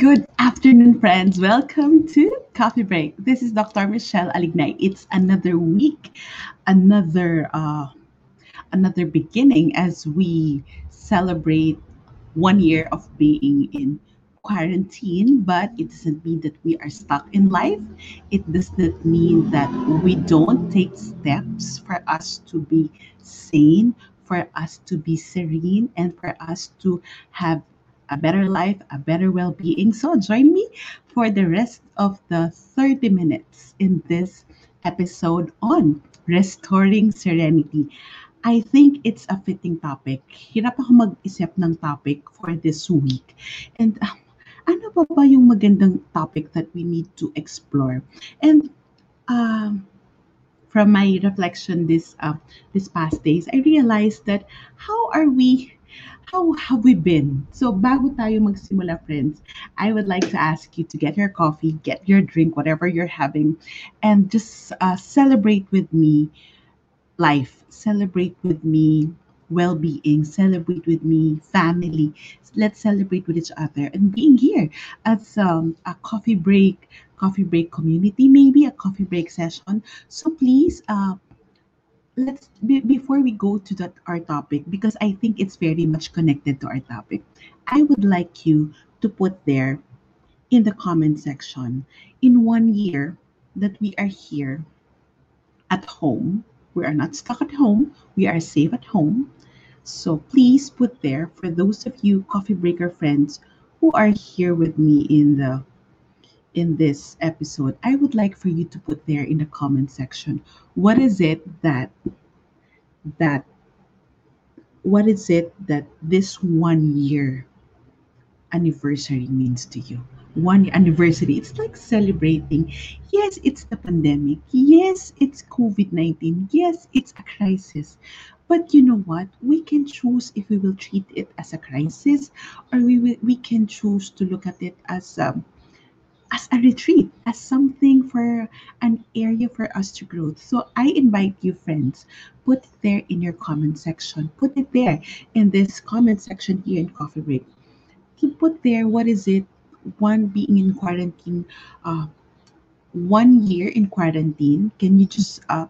Good afternoon, friends. Welcome to Coffee Break. This is Dr. Michelle Alignay. It's another week, another uh, another beginning as we celebrate one year of being in quarantine. But it doesn't mean that we are stuck in life. It does not mean that we don't take steps for us to be sane, for us to be serene, and for us to have a better life, a better well being. So join me for the rest of the 30 minutes in this episode on restoring serenity. I think it's a fitting topic. Hirap ako mag-isip ng topic for this week. And uh, ano ba ba yung magandang topic that we need to explore? And um, from my reflection this uh, this past days, I realized that how are we how have we been? So bago tayo magsimula, friends, I would like to ask you to get your coffee, get your drink, whatever you're having, and just uh, celebrate with me life. Celebrate with me well-being. Celebrate with me family. Let's celebrate with each other and being here as um, a coffee break, coffee break community, maybe a coffee break session. So please. Uh, let's be, before we go to that our topic because I think it's very much connected to our topic. I would like you to put there in the comment section in one year that we are here at home. We are not stuck at home. We are safe at home. So please put there for those of you coffee breaker friends who are here with me in the in this episode, I would like for you to put there in the comment section what is it that that what is it that this one year anniversary means to you? One year anniversary, it's like celebrating. Yes, it's the pandemic. Yes, it's COVID 19. Yes, it's a crisis. But you know what? We can choose if we will treat it as a crisis or we, will, we can choose to look at it as um, as a retreat, as something for an area for us to grow. So I invite you, friends, put it there in your comment section. Put it there in this comment section here in Coffee Break. To put there what is it, one being in quarantine, uh, one year in quarantine. Can you just uh,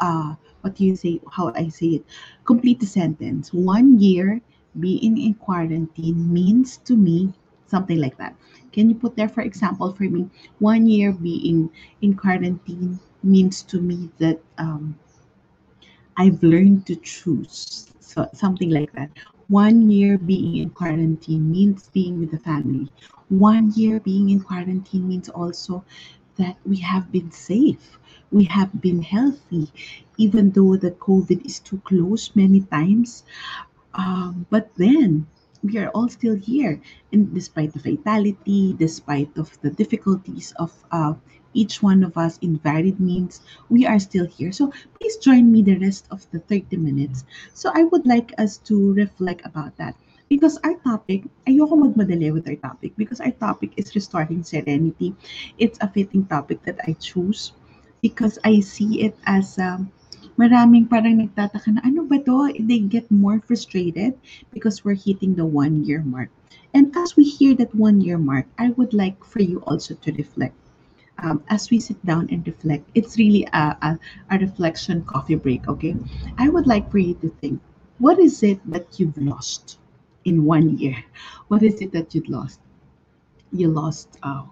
uh, what do you say? How I say it? Complete the sentence. One year being in quarantine means to me something like that. Can you put there, for example, for me, one year being in quarantine means to me that um, I've learned to choose. So something like that. One year being in quarantine means being with the family. One year being in quarantine means also that we have been safe. We have been healthy, even though the COVID is too close many times. Um, but then we are all still here. And despite the fatality despite of the difficulties of uh, each one of us in varied means we are still here. So please join me the rest of the 30 minutes. So i would like us to reflect about that. Because our topic ayoko magmadali with our topic because our topic is restoring serenity. It's a fitting topic that i choose because i see it as um, maraming parang nagtataka na, ano ba to? They get more frustrated because we're hitting the one year mark. And as we hear that one year mark, I would like for you also to reflect. Um, as we sit down and reflect, it's really a, a, a reflection coffee break, okay? I would like for you to think what is it that you've lost in one year? What is it that you've lost? You lost uh,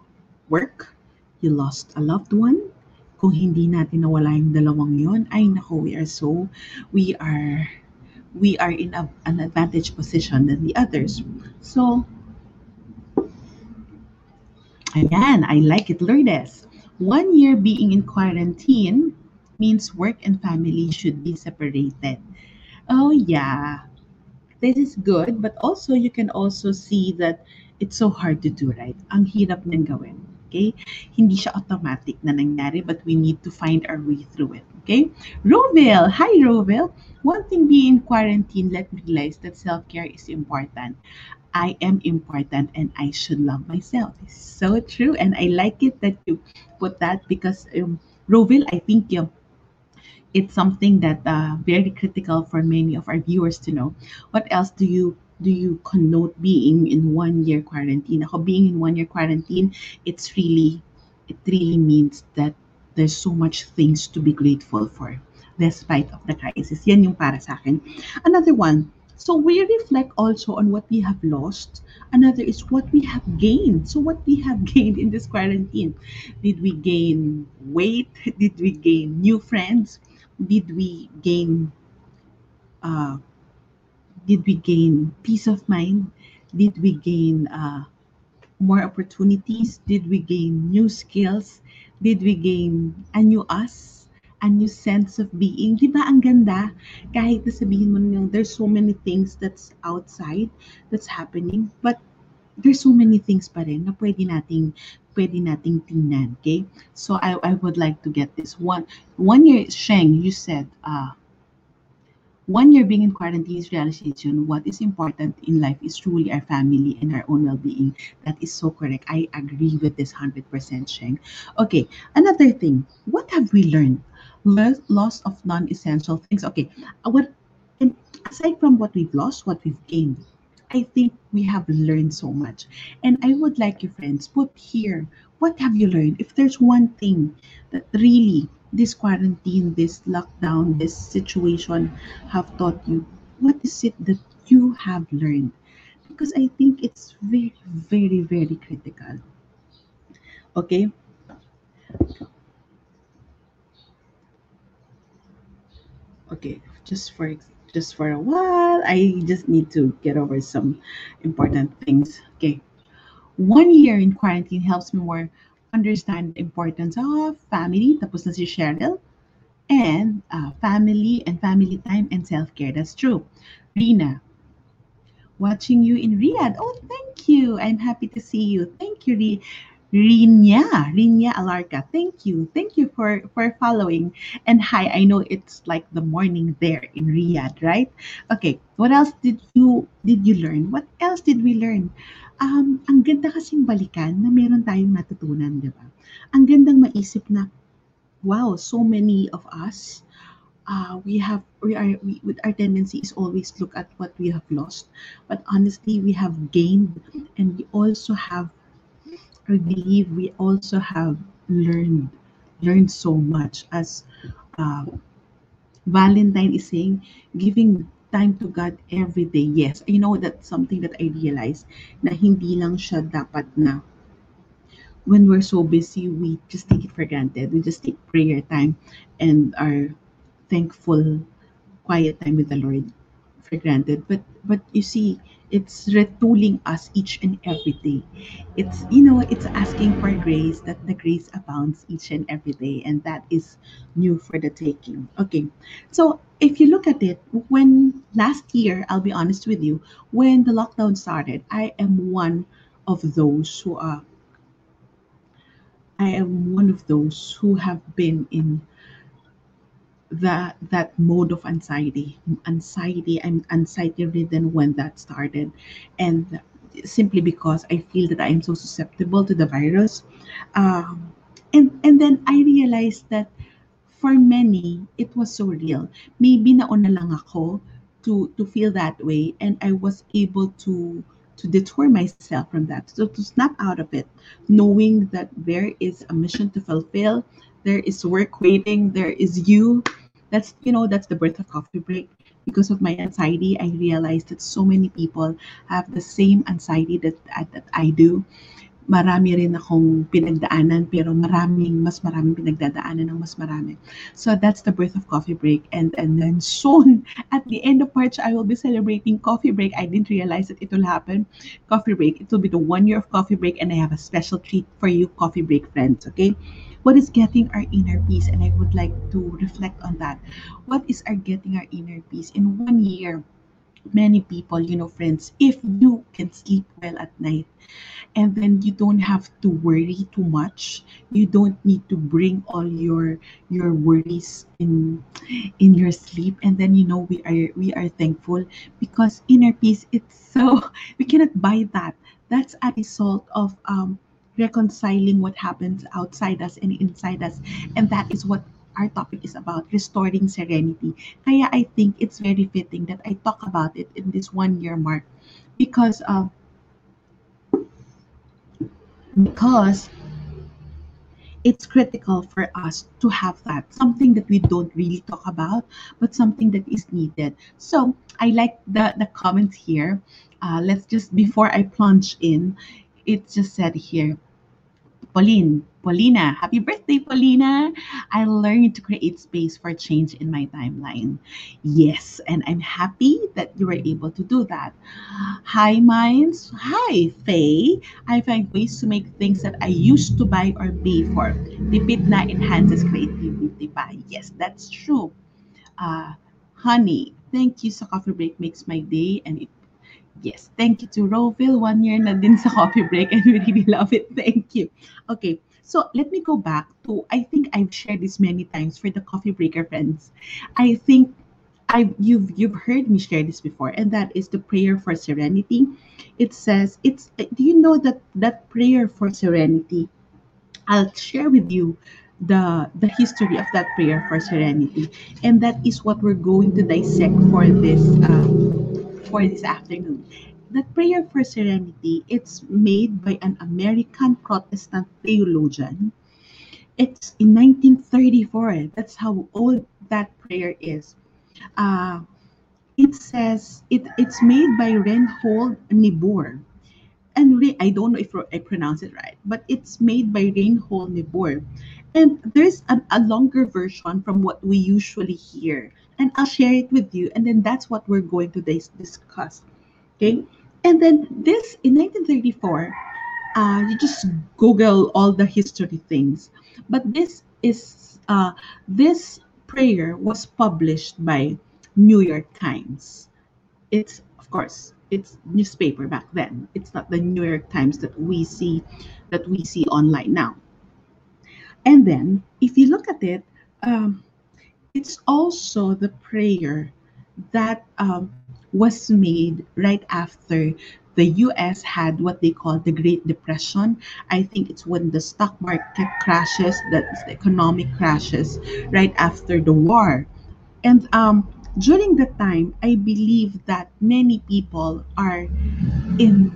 work, you lost a loved one, kung hindi natin nawala yung dalawang yon, ay nako, we are so, we are, we are in a, an advantage position than the others. So, ayan, I like it, Lourdes. One year being in quarantine means work and family should be separated. Oh yeah, this is good, but also you can also see that it's so hard to do, right? Ang hirap nang gawin. Okay? Hindi siya automatic na nangyari, but we need to find our way through it. Okay? Rovel! Hi, Rovel! One thing being in quarantine, let me realize that self-care is important. I am important and I should love myself. It's so true. And I like it that you put that because, um, Rovel, I think um, it's something that uh, very critical for many of our viewers to know. What else do you do you connote being in one year quarantine? Ako, being in one year quarantine, it's really, it really means that there's so much things to be grateful for despite of the crisis. Yan yung para sa akin. Another one, so we reflect also on what we have lost. Another is what we have gained. So what we have gained in this quarantine. Did we gain weight? Did we gain new friends? Did we gain uh, did we gain peace of mind? Did we gain uh, more opportunities? Did we gain new skills? Did we gain a new us? A new sense of being? Di ba ang ganda? Kahit na sabihin mo nyo, there's so many things that's outside that's happening, but there's so many things pa rin na pwede nating pwede nating tingnan, okay? So I, I would like to get this one. One year, Sheng, you said, uh, one year being in quarantine realization what is important in life is truly our family and our own well-being. That is so correct. I agree with this 100% Sheng. Okay, another thing. What have we learned? Lo- Loss of non-essential things. Okay, what and aside from what we've lost, what we've gained, I think we have learned so much. And I would like you friends put here what have you learned? If there's one thing that really this quarantine, this lockdown, this situation have taught you, what is it that you have learned? Because I think it's very, very, very critical. Okay? Okay, just for just for a while, I just need to get over some important things. Okay. One year in quarantine helps me more understand the importance of family, tapos na si Cheryl, and uh, family and family time and self-care. That's true. Rina, watching you in Riyadh. Oh, thank you. I'm happy to see you. Thank you, Ri- Rinya, Rinya Alarka. Thank you. Thank you for for following. And hi, I know it's like the morning there in Riyadh, right? Okay. What else did you did you learn? What else did we learn? Um, ang ganda kasing balikan na meron tayong natutunan, di ba? Ang gandang maisip na, wow, so many of us uh, we have we are we, with our tendency is always look at what we have lost but honestly we have gained and we also have believe we also have learned learned so much. As uh, valentine is saying giving time to god every day. Yes you know that's something that i realized na hindi lang siya dapat na. When we're so busy we just take it for granted. We just take prayer time and our thankful quiet time with the Lord for granted. But but you see, it's retooling us each and every day. It's you know, it's asking for grace that the grace abounds each and every day, and that is new for the taking. Okay, so if you look at it, when last year, I'll be honest with you, when the lockdown started, I am one of those who are I am one of those who have been in that that mode of anxiety anxiety i'm anxiety ridden when that started. And simply because i feel that i am so susceptible to the virus. Um, and and then i realized that for many it was so real. Maybe nauna lang ako to to feel that way and i was able to to detour myself from that. So to snap out of it. Knowing that there is a mission to fulfill there is work waiting there is you. That's you know that's the birth of coffee break. Because of my anxiety i realized that so many people have the same anxiety that that i do marami rin akong pinagdaanan pero maraming mas maraming pinagdadaanan ng mas marami. So that's the birth of Coffee Break and and then soon at the end of March I will be celebrating Coffee Break. I didn't realize that it will happen. Coffee Break. It will be the one year of Coffee Break and I have a special treat for you Coffee Break friends, okay? What is getting our inner peace and I would like to reflect on that. What is our getting our inner peace in one year? Many people, you know, friends, if you can sleep well at night, and then you don't have to worry too much. You don't need to bring all your your worries in in your sleep. And then you know we are we are thankful because inner peace it's so we cannot buy that. That's a result of um reconciling what happens outside us and inside us. And that is what our topic is about restoring serenity. Kaya I think it's very fitting that I talk about it in this one year mark because uh, because it's critical for us to have that. Something that we don't really talk about but something that is needed. So i like the the comments here. Uh, let's just before i plunge in it just said here Pauline, Paulina, happy birthday, Paulina. I learned to create space for change in my timeline. Yes, and I'm happy that you were able to do that. Hi, Minds. Hi, Faye. I find ways to make things that I used to buy or pay for. Tipid na enhances creativity pa. Yes, that's true. Uh, honey, thank you sa coffee break makes my day and it Yes, thank you to Roville. One year na din sa coffee break and we really love it. Thank you. Okay, so let me go back to, I think I've shared this many times for the coffee breaker friends. I think I you've you've heard me share this before, and that is the prayer for serenity. It says it's do you know that that prayer for serenity? I'll share with you the the history of that prayer for serenity, and that is what we're going to dissect for this uh, for this afternoon. That prayer for serenity, it's made by an American Protestant theologian. It's in 1934. That's how old that prayer is. Uh, it says it, it's made by Reinhold Niebuhr. And Re- I don't know if I pronounce it right, but it's made by Reinhold Niebuhr. And there's an, a longer version from what we usually hear and I'll share it with you. And then that's what we're going to dis- discuss. Okay. And then this in 1934, uh, you just Google all the history things. But this is uh, this prayer was published by New York Times. It's of course it's newspaper back then. It's not the New York Times that we see that we see online now. And then if you look at it, um, it's also the prayer that um, was made right after the US had what they call the Great Depression. I think it's when the stock market crashes, the economic crashes right after the war. And um, during the time, I believe that many people are in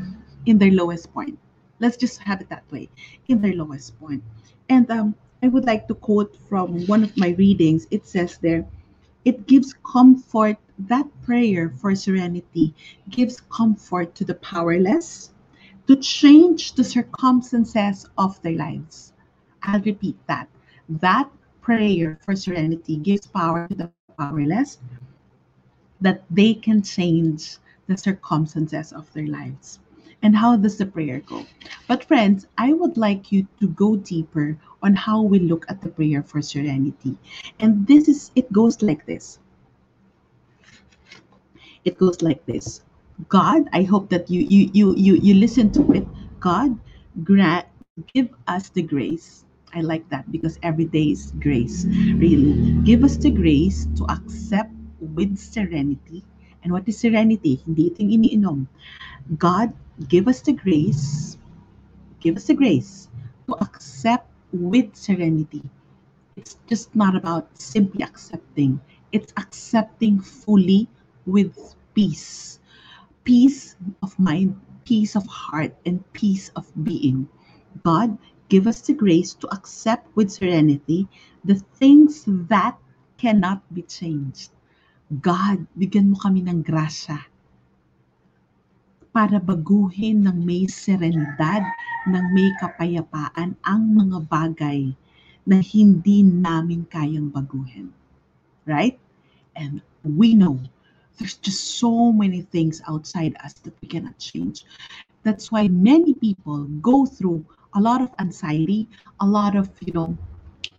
in their lowest point. Let's just have it that way, in their lowest point. And um, I would like to quote from one of my readings. It says there, it gives comfort, that prayer for serenity gives comfort to the powerless to change the circumstances of their lives. I'll repeat that. That prayer for serenity gives power to the powerless that they can change the circumstances of their lives. And how does the prayer go? But, friends, I would like you to go deeper on how we look at the prayer for serenity. And this is, it goes like this. It goes like this. God, I hope that you you you you you listen to it. God, grant give us the grace. I like that because every day is grace. Really, give us the grace to accept with serenity. And what is serenity? Hindi ito yung iniinom. God, give us the grace, give us the grace to accept with serenity. It's just not about simply accepting, it's accepting fully with peace. Peace of mind, peace of heart, and peace of being. God, give us the grace to accept with serenity the things that cannot be changed. God, bigyan mo kami ng grasya para baguhin ng may serenidad, ng may kapayapaan ang mga bagay na hindi namin kayang baguhin. Right? And we know there's just so many things outside us that we cannot change. That's why many people go through a lot of anxiety, a lot of, you know,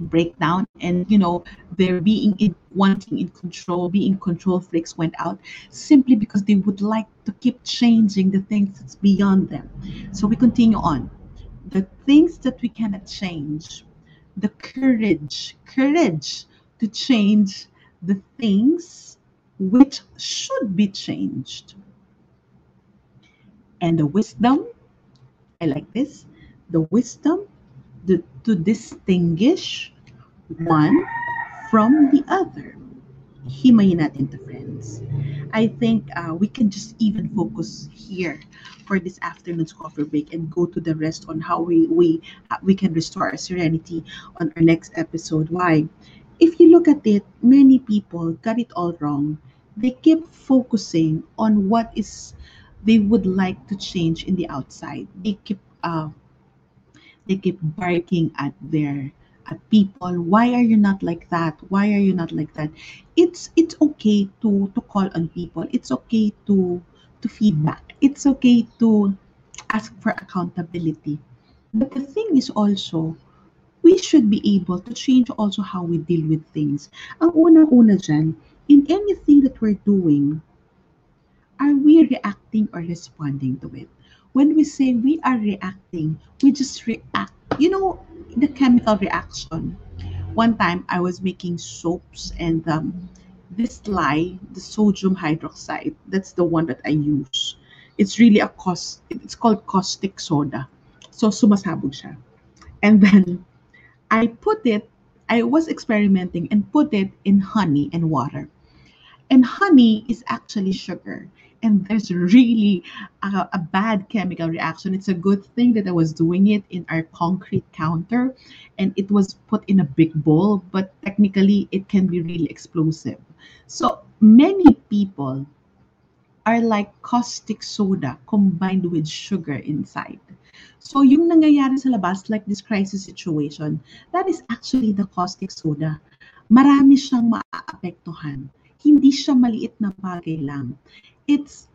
breakdown and you know they're being in wanting in control being control freaks went out simply because they would like to keep changing the things that's beyond them. So we continue on. The things that we cannot change the courage courage to change the things which should be changed. And the wisdom i like this the wisdom the, to distinguish one from the other. Himayin natin to friends. I think uh, we can just even focus here for this afternoon's coffee break and go to the rest on how we we uh, we can restore our serenity on our next episode. Why? If you look at it, many people got it all wrong. They keep focusing on what is they would like to change in the outside. They keep uh, they keep barking at their at people why are you not like that? Why are you not like that? It's it's okay to to call on people. It's okay to to feedback. It's okay to ask for accountability. But the thing is also we should be able to change also how we deal with things. Ang unang-una dyan in anything that we're doing are we reacting or responding to it? When we say we are reacting we just react you know the chemical reaction. One time i was making soaps and um, this lye the sodium hydroxide that's the one that i use. It's really a cost it's called caustic soda. So sumasabog siya. And then i put it i was experimenting and put it in honey and water. And honey is actually sugar. And there's really a, a bad chemical reaction. It's a good thing that I was doing it in our concrete counter and it was put in a big bowl, but technically it can be really explosive. So many people are like caustic soda combined with sugar inside. So yung nangyayari sa labas, like this crisis situation, that is actually the caustic soda. Marami siyang maaapektuhan. Hindi siya maliit na bagay lang. It's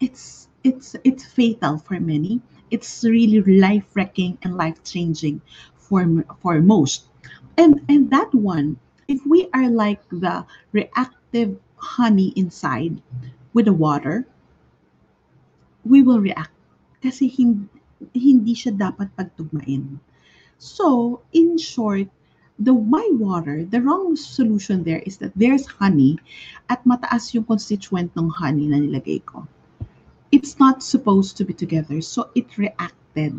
it's it's it's fatal for many. It's really life-wrecking and life-changing for for most. And and that one, if we are like the reactive honey inside with the water, we will react kasi hindi, hindi siya dapat pagtugmain. So, in short, the why water, the wrong solution there is that there's honey at mataas yung constituent ng honey na nilagay ko. It's not supposed to be together, so it reacted.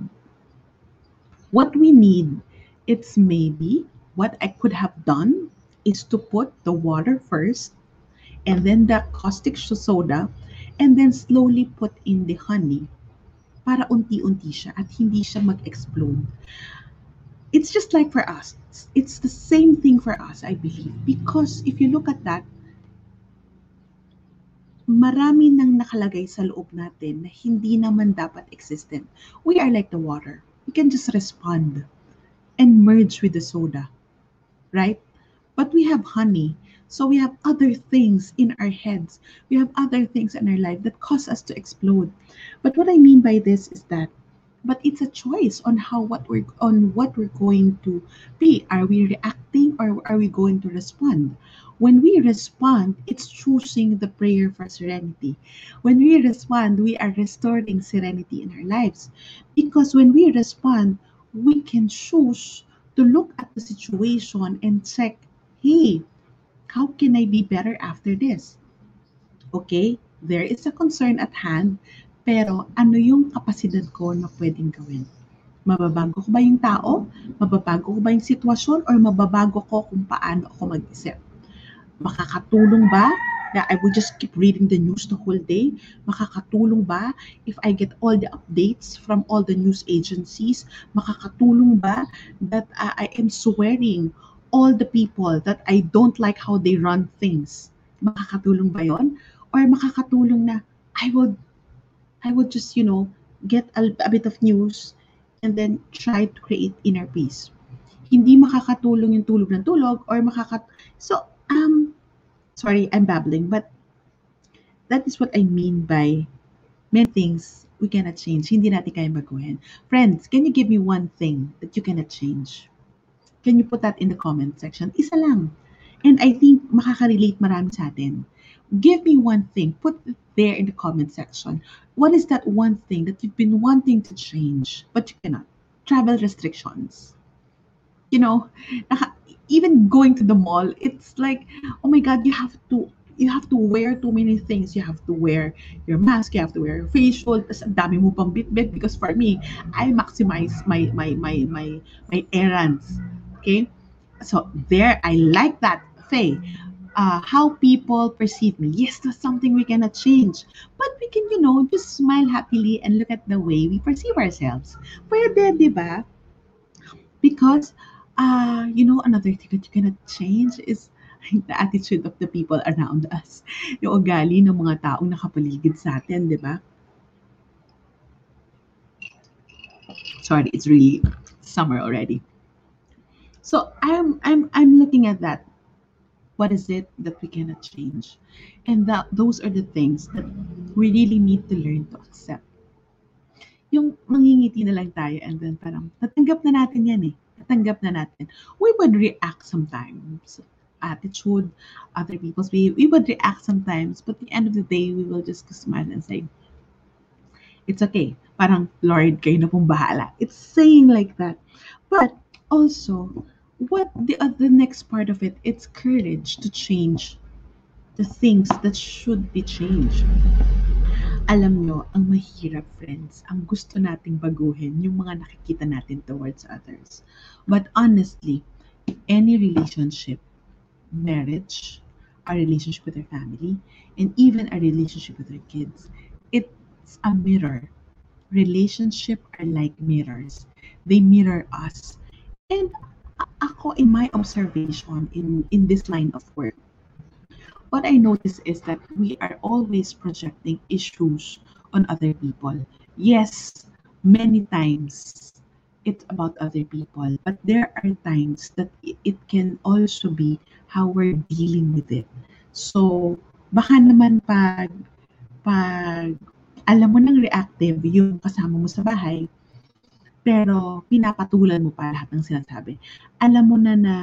What we need, it's maybe what I could have done is to put the water first and then the caustic soda and then slowly put in the honey para unti-unti siya at hindi siya mag-explode. It's just like for us. It's, the same thing for us, I believe. Because if you look at that, marami nang nakalagay sa loob natin na hindi naman dapat existent. We are like the water. We can just respond and merge with the soda, right? But we have honey. So we have other things in our heads. We have other things in our life that cause us to explode. But what I mean by this is that but it's a choice on how what we're on what we're going to be. Are we reacting or are we going to respond? When we respond it's choosing the prayer for serenity. When we respond we are restoring serenity in our lives. Because when we respond we can choose to look at the situation and check hey how can i be better after this? Okay there is a concern at hand pero ano yung kapasidad ko na pwedeng gawin? Mababago ko ba yung tao? Mababago ko ba yung sitwasyon? Or mababago ko kung paano ako mag-isip? Makakatulong ba na I will just keep reading the news the whole day? Makakatulong ba if I get all the updates from all the news agencies? Makakatulong ba that uh, I am swearing all the people that I don't like how they run things? Makakatulong ba yon? Or makakatulong na I will I would just, you know, get a, a bit of news and then try to create inner peace. Hindi makakatulong yung tulog ng tulog or makakat... So, um, sorry, I'm babbling, but that is what I mean by many things we cannot change. Hindi natin kaya baguhin. Friends, can you give me one thing that you cannot change? Can you put that in the comment section? Isa lang. And I think makaka-relate marami sa atin. Give me one thing. Put it there in the comment section. What is that one thing that you've been wanting to change, but you cannot? Travel restrictions. You know, even going to the mall, it's like, oh my God, you have to you have to wear too many things. You have to wear your mask, you have to wear your facial, tas ang dami mo pang bit-bit because for me, I maximize my my my my my errands. Okay? So there I like that Faye, uh, how people perceive me. Yes, that's something we cannot change. But we can, you know, just smile happily and look at the way we perceive ourselves. Pwede, di ba? Because, uh, you know, another thing that you cannot change is the attitude of the people around us. Yung ugali ng mga taong nakapaligid sa atin, di ba? Sorry, it's really summer already. So I'm I'm I'm looking at that. What is it that we cannot change? And that those are the things that we really need to learn to accept. Yung mangingiti na lang tayo and then parang natanggap na natin yan eh. Natanggap na natin. We would react sometimes. Attitude, other people's we, we would react sometimes, but at the end of the day, we will just smile and say, it's okay. Parang, Lord, kayo na pong bahala. It's saying like that. But also, what the uh, the next part of it it's courage to change the things that should be changed alam nyo, ang mahirap, friends, ang gusto nating baguhin, yung mga nakikita natin towards others. But honestly, any relationship, marriage, our relationship with our family, and even our relationship with our kids, it's a mirror. Relationship are like mirrors. They mirror us. And ako, in my observation in, in this line of work, what I notice is that we are always projecting issues on other people. Yes, many times it's about other people, but there are times that it can also be how we're dealing with it. So, baka naman pag, pag alam mo nang reactive yung kasama mo sa bahay, pero pinapatulan mo pa lahat ng sinasabi. Alam mo na na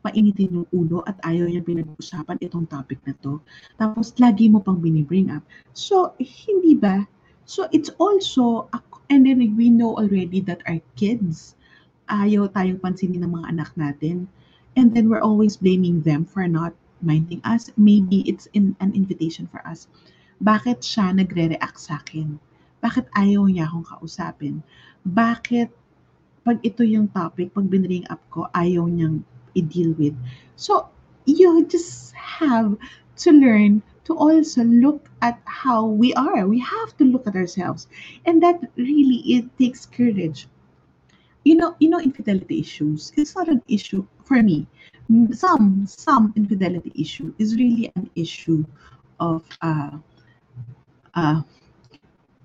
painitin yung ulo at ayaw niya pinag-usapan itong topic na to. Tapos lagi mo pang binibring up. So, hindi ba? So, it's also, and then we know already that our kids, ayaw tayong pansinin ng mga anak natin. And then we're always blaming them for not minding us. Maybe it's in an invitation for us. Bakit siya nagre-react sa akin? Bakit ayaw niya akong kausapin? Bakit pag ito yung topic, pag binring up ko, ayaw niyang i-deal with. So, you just have to learn to also look at how we are. We have to look at ourselves. And that really it takes courage. You know, you know, infidelity issues. It's not an issue for me. Some some infidelity issue is really an issue of uh, uh,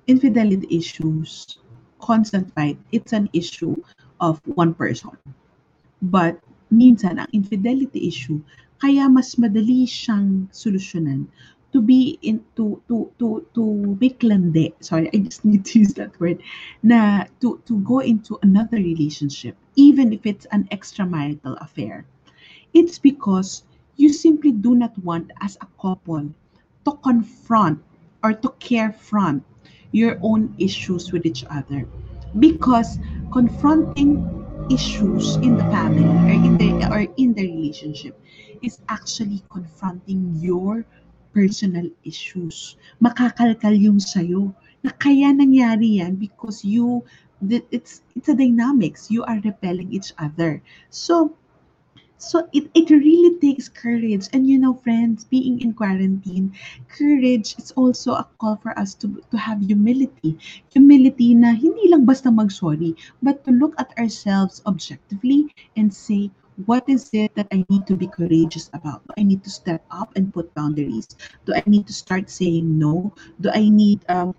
infidelity issues, constant fight. It's an issue of one person. But minsan ang infidelity issue, kaya mas madali siyang solusyonan to be in to to to to make lande sorry i just need to use that word na to to go into another relationship even if it's an extramarital affair it's because you simply do not want as a couple to confront or to care front your own issues with each other. Because confronting issues in the family or in the or in the relationship is actually confronting your personal issues. Makakalkal yung sa'yo na kaya nangyari yan because you it's it's a dynamics. You are repelling each other. So so it, it really takes courage and you know friends being in quarantine courage is also a call for us to to have humility humility na hindi lang basta mag-sorry but to look at ourselves objectively and say what is it that I need to be courageous about? Do I need to step up and put boundaries? Do I need to start saying no? Do I need um,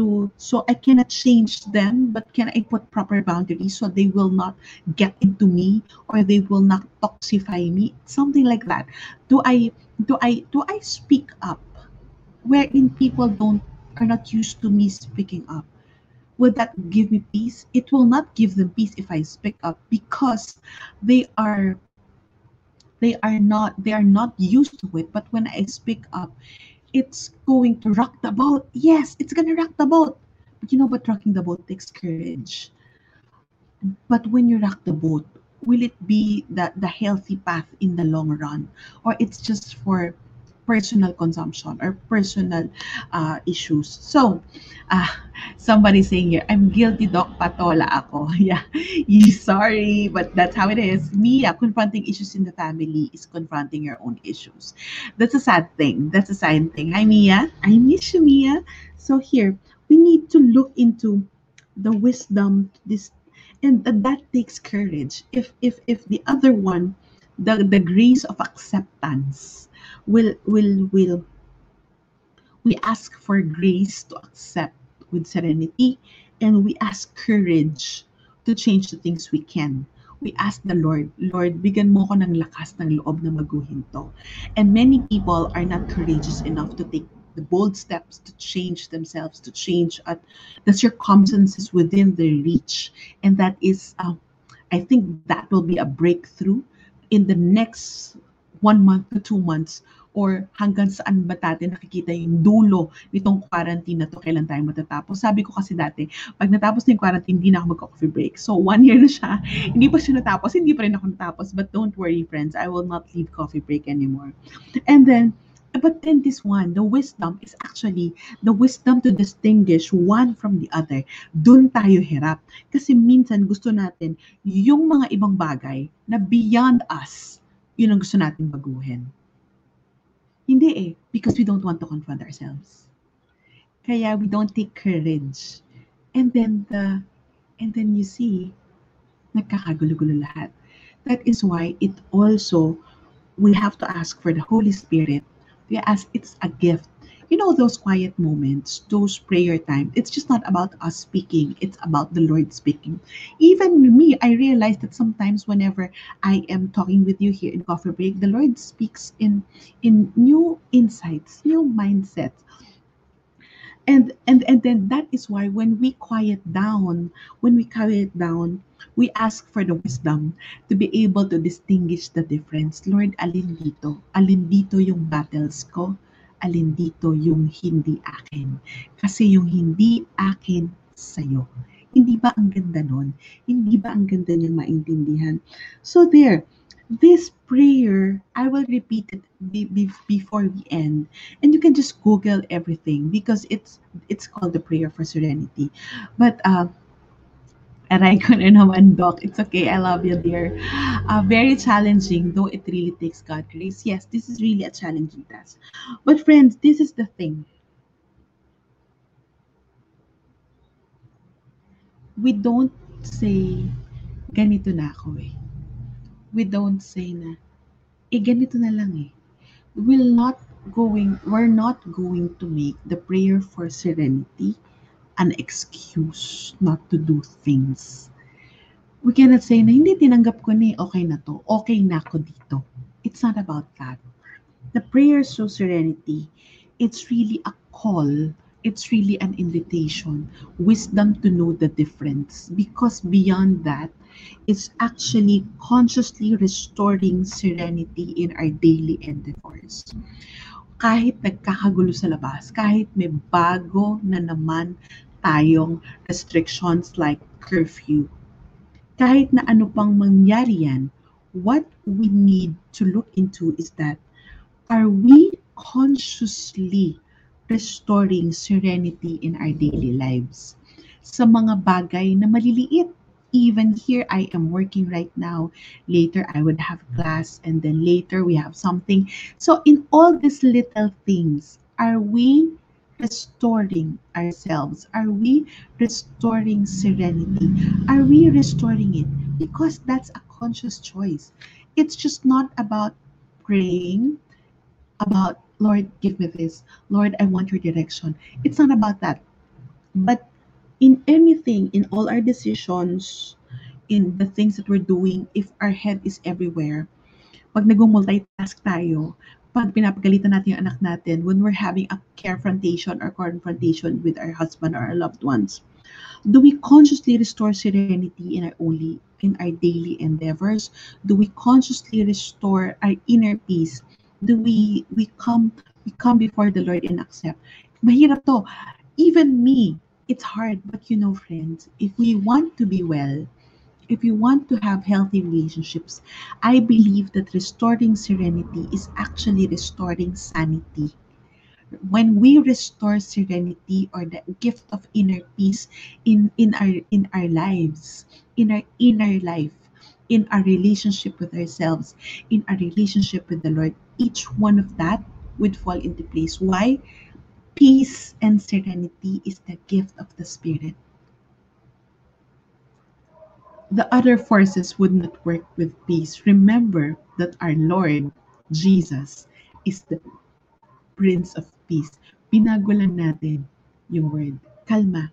to so I cannot change them, but can I put proper boundaries so they will not get into me or they will not toxify me? Something like that. Do I do I do I speak up wherein people don't are not used to me speaking up? Will that give me peace? It will not give them peace if I speak up because they are they are not they are not used to it but when i speak up it's going to rock the boat. Yes, it's going to rock the boat. But you know but Rocking the boat takes courage. But when you rock the boat, will it be the, the healthy path in the long run? Or it's just for personal consumption or personal uh, issues? So, uh, Somebody saying here, I'm guilty, Doc. Patola ako. Yeah. You sorry, but that's how it is. Mia, confronting issues in the family is confronting your own issues. That's a sad thing. That's a sad thing. Hi, Mia. I miss you, Mia. So here, we need to look into the wisdom this and that, that takes courage if if if the other one the the grace of acceptance will will will we ask for grace to accept with serenity and we ask courage to change the things we can we ask the Lord, Lord, bigyan mo ko ng lakas ng loob na maguhin to. And many people are not courageous enough to take the bold steps to change themselves, to change at the circumstances within their reach. And that is, uh, I think that will be a breakthrough in the next one month to two months or hanggang saan ba natin nakikita yung dulo nitong quarantine na to, kailan tayo matatapos. Sabi ko kasi dati, pag natapos na yung quarantine, hindi na ako mag-coffee break. So, one year na siya. Hindi pa siya natapos, hindi pa rin ako natapos. But don't worry, friends, I will not leave coffee break anymore. And then, but then this one, the wisdom is actually the wisdom to distinguish one from the other. Doon tayo hirap. Kasi minsan gusto natin yung mga ibang bagay na beyond us, yun ang gusto natin baguhin. Hindi eh, because we don't want to confront ourselves. Kaya we don't take courage. And then the and then you see nagkakagulo-gulo lahat. That is why it also we have to ask for the Holy Spirit. We ask it's a gift you know those quiet moments those prayer time it's just not about us speaking it's about the lord speaking. Even me i realize that sometimes whenever i am talking with you here in coffee break the lord speaks in in new insights new mindsets. And and and then that is why when we quiet down when we quiet down we ask for the wisdom to be able to distinguish the difference. Lord alin dito? Alin dito yung battles ko alin dito yung hindi akin. Kasi yung hindi akin sa'yo. Hindi ba ang ganda nun? Hindi ba ang ganda niyang maintindihan? So there, this prayer, I will repeat it be, be, before we end. And you can just Google everything because it's it's called the prayer for serenity. But uh, Aray ko na naman, Doc. It's okay. I love you, dear. Uh, very challenging, though it really takes God grace. Yes, this is really a challenging task. But friends, this is the thing. We don't say, ganito na ako eh. We don't say na, eh ganito na lang eh. We're not going, we're not going to make the prayer for serenity an excuse not to do things. We cannot say na hindi tinanggap ko ni okay na to, okay na ako dito. It's not about that. The prayer shows serenity. It's really a call. It's really an invitation. Wisdom to know the difference. Because beyond that, it's actually consciously restoring serenity in our daily endeavors kahit nagkakagulo sa labas, kahit may bago na naman tayong restrictions like curfew. Kahit na ano pang mangyari yan, what we need to look into is that are we consciously restoring serenity in our daily lives sa mga bagay na maliliit even here I am working right now. Later I would have class and then later we have something. So in all these little things, are we restoring ourselves? Are we restoring serenity? Are we restoring it? Because that's a conscious choice. It's just not about praying, about, Lord, give me this. Lord, I want your direction. It's not about that. But in anything, in all our decisions, in the things that we're doing, if our head is everywhere, pag nag-multitask tayo, pag pinapagalitan natin yung anak natin, when we're having a confrontation or confrontation with our husband or our loved ones, do we consciously restore serenity in our only in our daily endeavors? Do we consciously restore our inner peace? Do we we come we come before the Lord and accept? Mahirap to. Even me, it's hard. But you know, friends, if we want to be well, if you want to have healthy relationships, I believe that restoring serenity is actually restoring sanity. when we restore serenity or the gift of inner peace in in our in our lives in our inner life in our relationship with ourselves in our relationship with the lord each one of that would fall into place. Why? Peace and serenity is the gift of the spirit the other forces would not work with peace remember that our lord jesus is the Prince of Peace. Binago natin yung word. Kalma.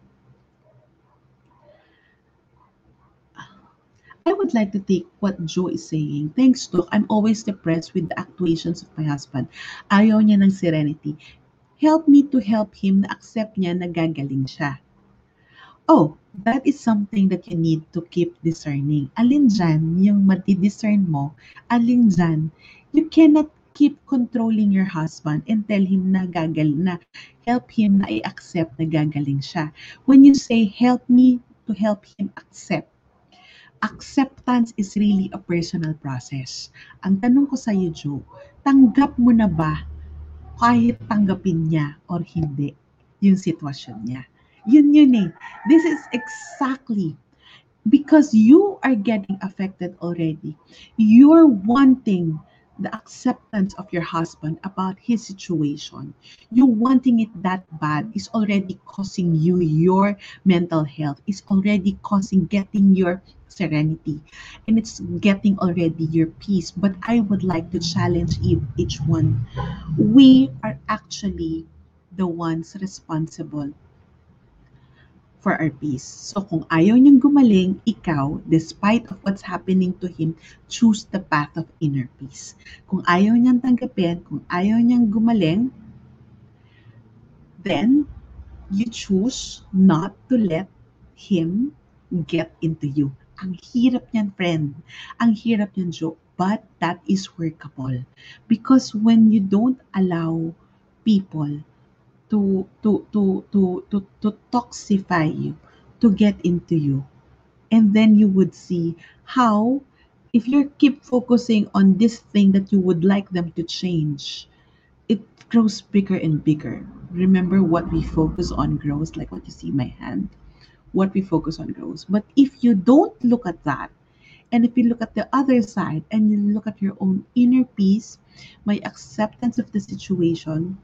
I would like to take what Joe is saying. Thanks, Doc. I'm always depressed with the actuations of my husband. Ayaw niya ng serenity. Help me to help him na accept niya na gagaling siya. Oh, that is something that you need to keep discerning. Alin dyan yung mati-discern mo, alin dyan, you cannot keep controlling your husband and tell him na gagal na help him na i-accept na gagaling siya. When you say help me to help him accept, acceptance is really a personal process. Ang tanong ko sa iyo, Joe, tanggap mo na ba kahit tanggapin niya or hindi yung sitwasyon niya? Yun yun eh. This is exactly because you are getting affected already. You're wanting the acceptance of your husband about his situation, you wanting it that bad is already causing you your mental health, is already causing getting your serenity, and it's getting already your peace. But I would like to challenge each one. We are actually the ones responsible for our peace. So kung ayaw niyang gumaling, ikaw, despite of what's happening to him, choose the path of inner peace. Kung ayaw niyang tanggapin, kung ayaw niyang gumaling, then you choose not to let him get into you. Ang hirap niyan, friend. Ang hirap niyan, Joe. But that is workable. Because when you don't allow people to to to to to to toxify you to get into you. And then you would see how if you keep focusing on this thing that you would like them to change it grows bigger and bigger. Remember what we focus on grows like what you see my hand what we focus on grows. But if you don't look at that and if you look at the other side and you look at your own inner peace my acceptance of the situation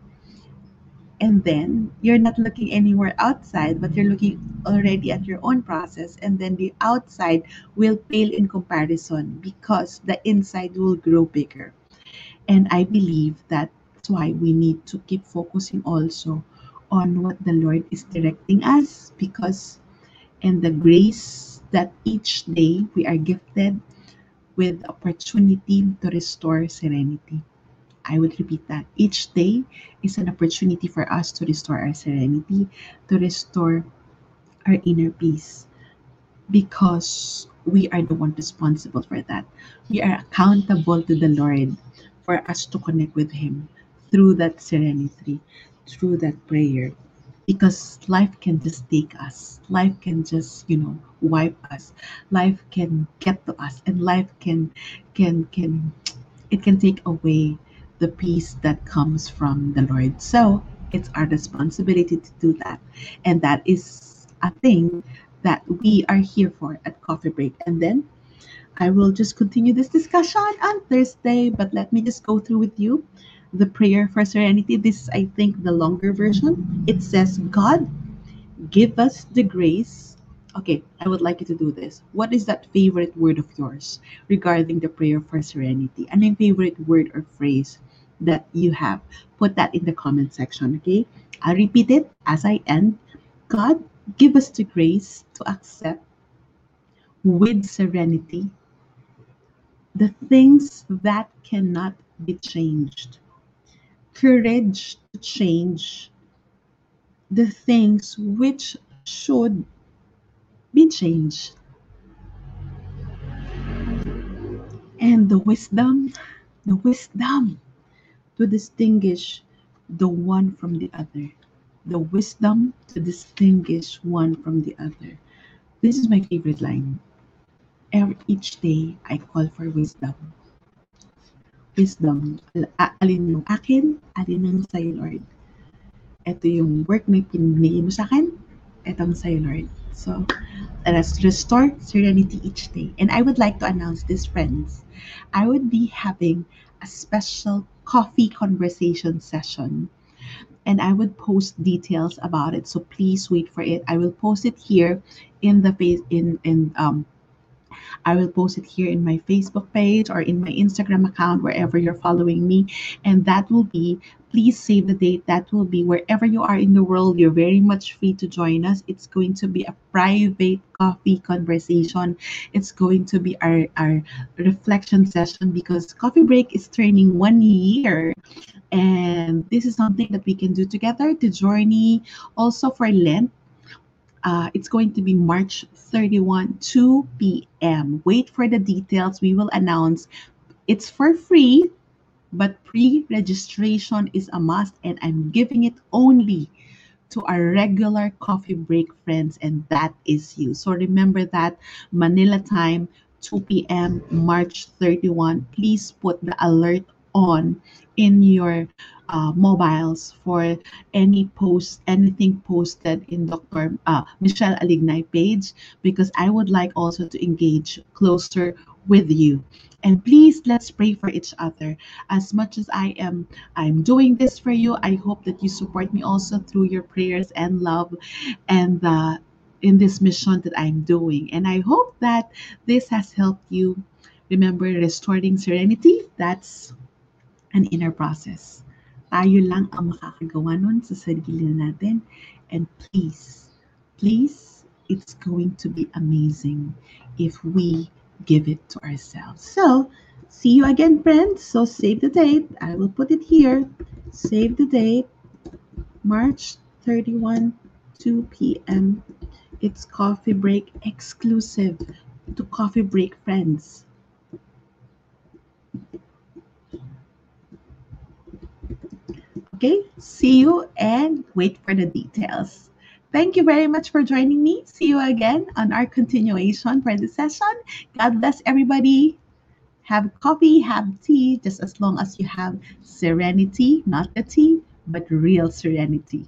and then you're not looking anywhere outside but you're looking already at your own process and then the outside will pale in comparison because the inside will grow bigger. And i believe that's why we need to keep focusing also on what the lord is directing us because and the grace that each day we are gifted with opportunity to restore serenity I would repeat that each day is an opportunity for us to restore our serenity, to restore our inner peace, because we are the one responsible for that. We are accountable to the Lord for us to connect with Him through that serenity, through that prayer. Because life can just take us, life can just, you know, wipe us, life can get to us, and life can, can, can, it can take away the peace that comes from the Lord. So it's our responsibility to do that. And that is a thing that we are here for at Coffee Break. And then I will just continue this discussion on Thursday, but let me just go through with you the prayer for serenity. This is, I think, the longer version. It says, God, give us the grace Okay, I would like you to do this. What is that favorite word of yours regarding the prayer for serenity? Yung favorite word or phrase that you have? Put that in the comment section, okay? I'll repeat it as I end. God, give us the grace to accept with serenity the things that cannot be changed. Courage to change the things which should be changed. And the wisdom, the wisdom to distinguish the one from the other. The wisdom to distinguish one from the other. This is my favorite line. Every, each day, I call for wisdom. Wisdom. Alin yung akin, alin ang sa'yo, Lord. ito yung work na pinili mo sa akin, itong sa'yo, Lord. So, let us restore serenity each day. And I would like to announce this, friends. I would be having a special coffee conversation session and I would post details about it. So please wait for it. I will post it here in the face in in um I will post it here in my Facebook page or in my Instagram account, wherever you're following me. And that will be, please save the date. That will be wherever you are in the world. You're very much free to join us. It's going to be a private coffee conversation. It's going to be our, our reflection session because Coffee Break is turning one year. And this is something that we can do together to journey also for Lent uh, it's going to be March 31, 2 p.m. Wait for the details. We will announce. It's for free, but pre registration is a must, and I'm giving it only to our regular coffee break friends, and that is you. So remember that Manila time, 2 p.m., March 31. Please put the alert on in your uh, mobiles for any post, anything posted in Dr. Uh, Michelle Alignay page, because I would like also to engage closer with you. And please let's pray for each other. As much as I am I'm doing this for you, I hope that you support me also through your prayers and love and the in this mission that I'm doing. And I hope that this has helped you. Remember, restoring serenity, that's an inner process. Tayo lang ang makakagawa nun sa sarili natin. And please, please, it's going to be amazing if we give it to ourselves. So, see you again, friends. So, save the date. I will put it here. Save the date. March 31, 2 p.m. It's coffee break exclusive to coffee break friends. Okay, see you and wait for the details. Thank you very much for joining me. See you again on our continuation for the session. God bless everybody. Have coffee, have tea, just as long as you have serenity, not the tea, but real serenity.